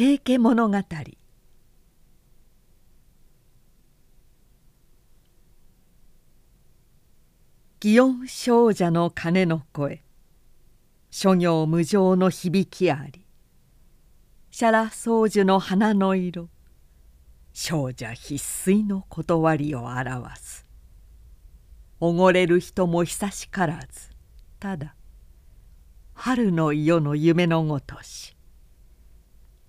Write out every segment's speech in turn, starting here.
平家物語。祇園少女の鐘の声。諸行無常の響きあり。シャラ宗樹の花の色。少女必須の断りを表す。おごれる人も久しからず。ただ春の夜の夢のごとし。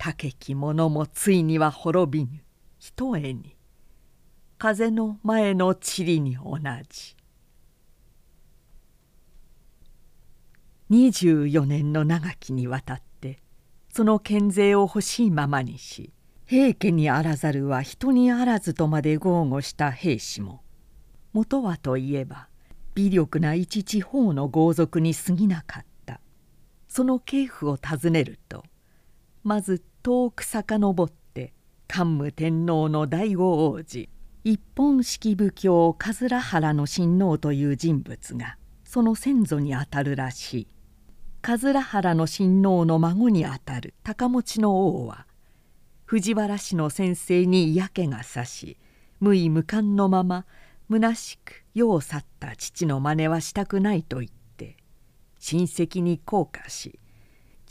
竹き者もついには滅びぬ。ひとえに。風の前の塵に同じ。24年の長きにわたってその権勢を欲しいままにし平家にあらざるは人にあらずとまで豪語した兵士も元はといえば微力な一地方の豪族に過ぎなかった。その系譜を尋ねるとまず遠く遡って桓武天皇の第五王子一本式武教桂原の親王という人物がその先祖にあたるらしい。桂原の親王の孫にあたる高持の王は藤原氏の先生に嫌気がさし無意無感のまま虚しく世を去った父の真似はしたくないと言って親戚に降下し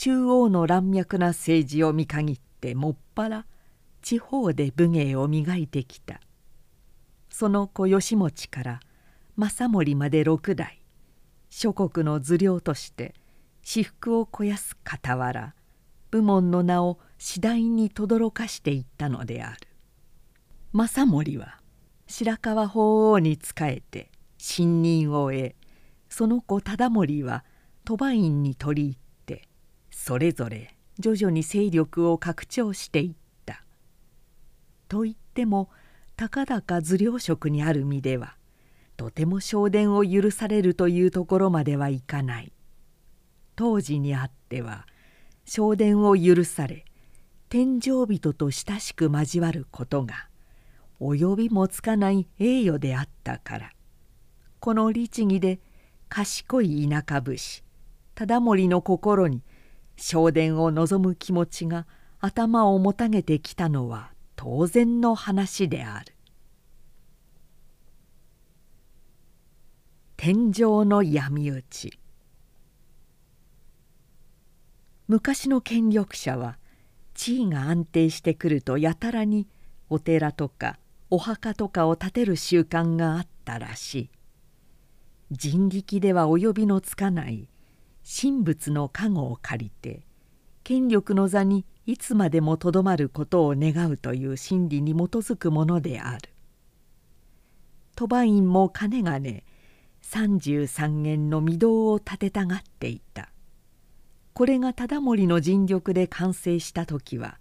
中央の乱脈な政治を見限ってもっぱら地方で武芸を磨いてきた。その子義持から政森まで六代諸国の頭領として私腹を肥やす傍ら部門の名を次第に轟かしていったのである。政森は白河法皇に仕えて信任を得その子忠盛は鳥羽院に取り入ってそれぞれ徐々に勢力を拡張していった。と言ってもたかだか頭領職にある身ではとても昇殿を許されるというところまではいかない。当時にあっては昇殿を許され天井人と親しく交わることが及びもつかない栄誉であったからこの律儀で賢い田舎武士忠盛の心に昇殿を望む気持ちが頭をもたげてきたのは当然の話である。天井の闇討ち。昔の権力者は地位が安定してくるとやたらにお寺とかお墓とかを建てる習慣があったらしい。人力では及びのつかない神仏の加護を借りて権力の座にいつまでもとどまることを願うという心理に基づくものである。鳥羽院もかねがね33軒の御堂を建てたがっていた。これが忠盛の尽力で完成した時は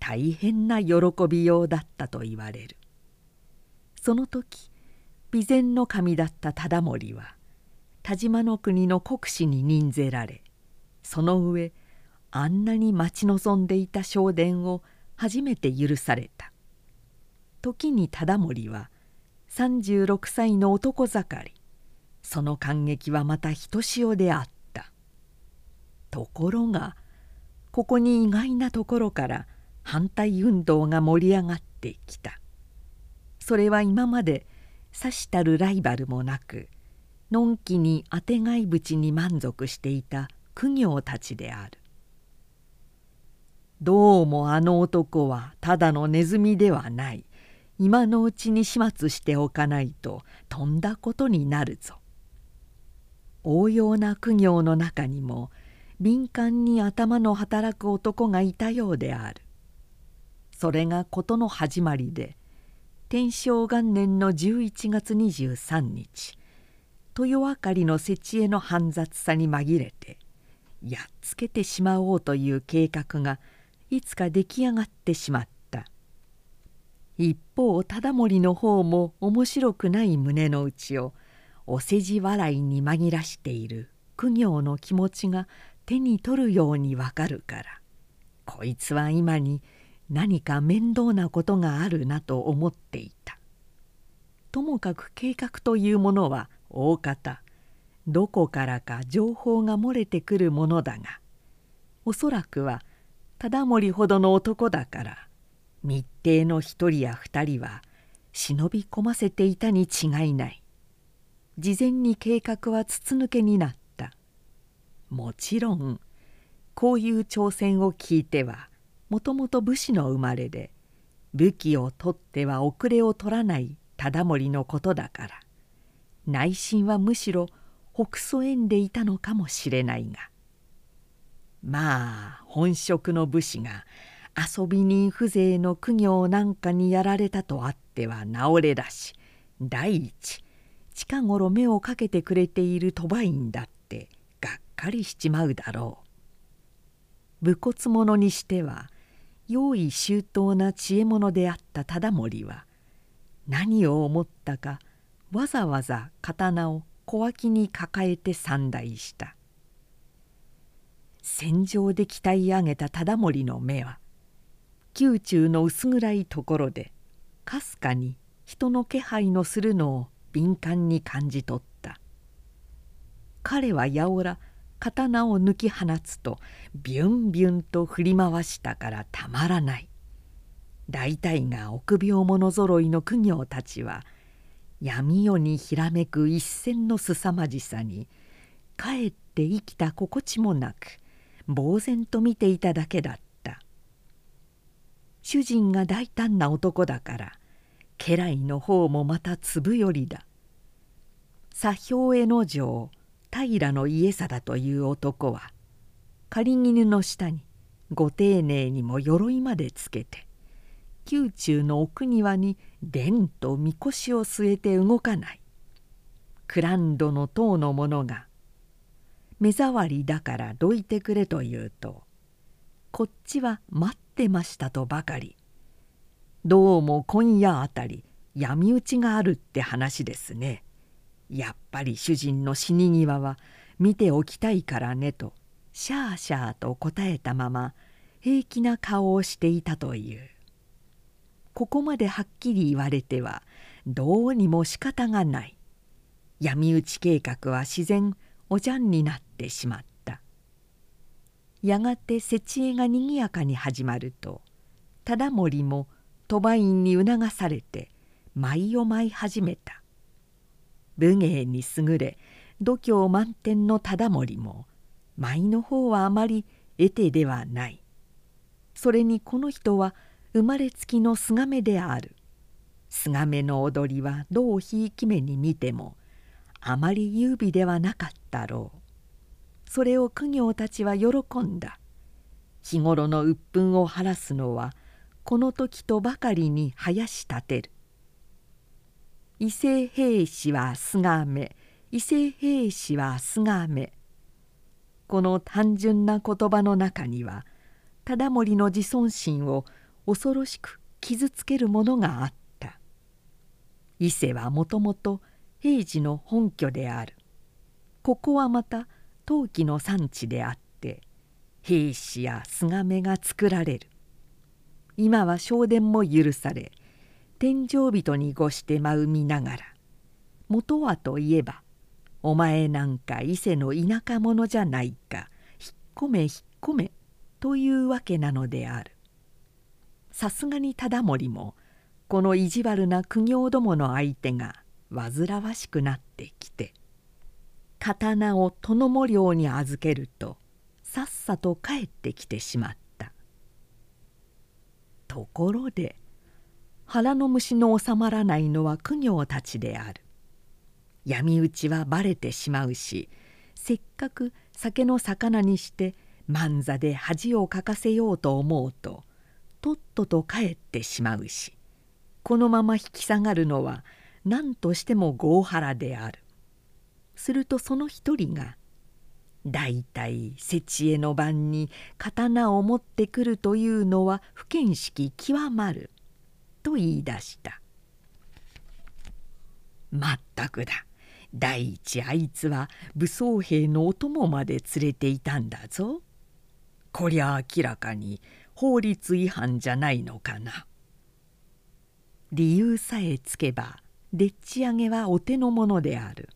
大変な喜びようだったと言われる。その時備前の神だった忠盛は田島の国の国司に任ぜられその上あんなに待ち望んでいた昇殿を初めて許された。時に忠盛は36歳の男盛りその感激はまたひとしおであった。ところがここに意外なところから反対運動が盛り上がってきた。それは今までさしたるライバルもなくのんきにあてがい淵に満足していた苦行たちである。どうもあの男はただのネズミではない。今のうちに始末しておかないととんだことになるぞ。応用な苦行の中にも敏感に頭の働く男がいたようである。それが事の始まりで天正元年の11月23日。豊明かりの設営の煩雑さに紛れてやっつけてしまおうという計画がいつか出来上がってしまった。一方忠盛の方も面白くない胸の内をお世辞笑いに紛らしている苦行の気持ちが手に取るようにわかるからこいつは今に何か面倒なことがあるなと思っていた。ともかく計画というものは大方どこからか情報が漏れてくるものだがおそらくは忠盛ほどの男だから密偵の一人や二人は忍び込ませていたに違いない。事前に計画は筒抜けになった。もちろんこういう挑戦を聞いてはもともと武士の生まれで武器を取っては遅れを取らない忠盛のことだから。内心はむしろ北曽縁でいたのかもしれないがまあ本職の武士が遊び人風情の苦行なんかにやられたとあっては治れだし第一近頃目をかけてくれている鳥羽院だってがっかりしちまうだろう。武骨者にしては用意周到な知恵者であった忠盛は何を思ったかわざわざ刀を小脇に抱えて参台した。戦場で鍛え上げた忠盛の目は宮中の薄暗いところでかすかに人の気配のするのを敏感に感じ取った。彼はやおら刀を抜き放つとビュンビュンと振り回したからたまらない。大体が臆病者ぞろいの苦行たちは闇夜にひらめく一線のすさまじさにかえって生きた心地もなく呆然と見ていただけだった。主人が大胆な男だから家来の方もまた粒よりだ。左兵衛の城平の家貞という男は狩衣の下にご丁寧にも鎧までつけて宮中の奥庭にでんとみこしを据えて動かない。クランドの塔の者が「目障りだからどいてくれ」と言うと「こっちは待ってました」とばかり。どうも今夜あたり闇討ちがあるって話ですね。やっぱり主人の死に際は見ておきたいからねとシャーシャーと答えたまま平気な顔をしていたという。ここまではっきり言われてはどうにも仕方がない。闇討ち計画は自然おじゃんになってしまった。やがて設営がにぎやかに始まると忠盛も鳥羽院に促されて舞を舞い始めた。武芸に優れ度胸満点の忠盛も舞の方はあまり得手ではない。それにこの人は生まれつきのすがめである。すがめの踊りはどうひいき目に見てもあまり優美ではなかったろう。それを苦行たちは喜んだ。日頃の鬱憤を晴らすのはこの時とばかりに林立てる。異性兵士はすがめ異性兵士はすがめこの単純な言葉の中には忠盛の自尊心を恐ろしく傷つけるものがあった。伊勢はもともと平治の本拠である。ここはまた陶器の産地であって兵士やすがめが作られる。今は昇殿も許され天井人にごして舞う見ながら元はといえばお前なんか伊勢の田舎者じゃないか引っ込め引っ込めというわけなのである。さすがに忠盛もこの意地悪な苦行どもの相手が煩わしくなってきて刀を殿も領に預けるとさっさと帰ってきてしまった。ところで腹の虫の収まらないのは苦行たちである。闇討ちはバレてしまうしせっかく酒の魚にして万座で恥をかかせようと思うととっとと帰ってしまうしこのまま引き下がるのは何としても合原である。するとその一人が「大体設営の晩に刀を持ってくるというのは不見識極まる」と言い出した「まったくだ。第一あいつは武装兵のお供まで連れていたんだぞ。こりゃ明らかに法律違反じゃないのかな」理由さえつけばでっち上げはお手の物である。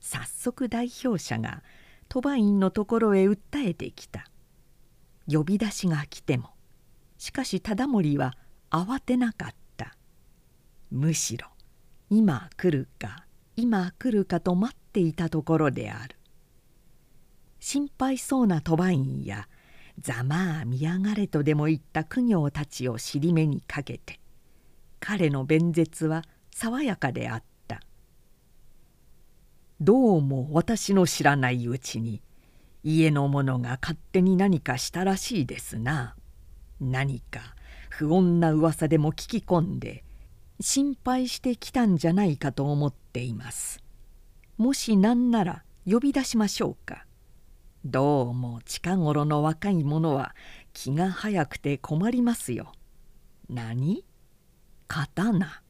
早速代表者が鳥羽院のところへ訴えてきた。呼び出しが来ても。しかし忠盛は慌てなかった。むしろ今来るか今来るかと待っていたところである。心配そうな鳥羽院やざまあ見やがれとでも言った苦行たちを尻目にかけて彼の弁舌は爽やかであった。どうも私の知らないうちに家の者が勝手に何かしたらしいですな。何か不穏な噂でも聞き込んで心配してきたんじゃないかと思っています。もし何なら呼び出しましょうか。どうも近頃の若い者は気が早くて困りますよ。何？刀あ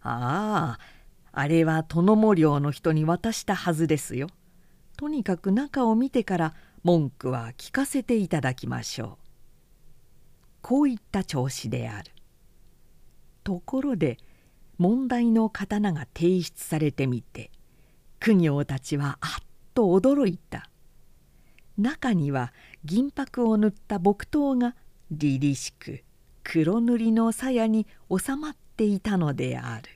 ああれは殿も領の人に渡したはずですよ。とにかく中を見てから文句は聞かせていただきましょう。こういった調子である。ところで問題の刀が提出されてみて苦行たちはあっと驚いた。中には銀箔を塗った木刀が凛々しく黒塗りの鞘に収まっていたのである。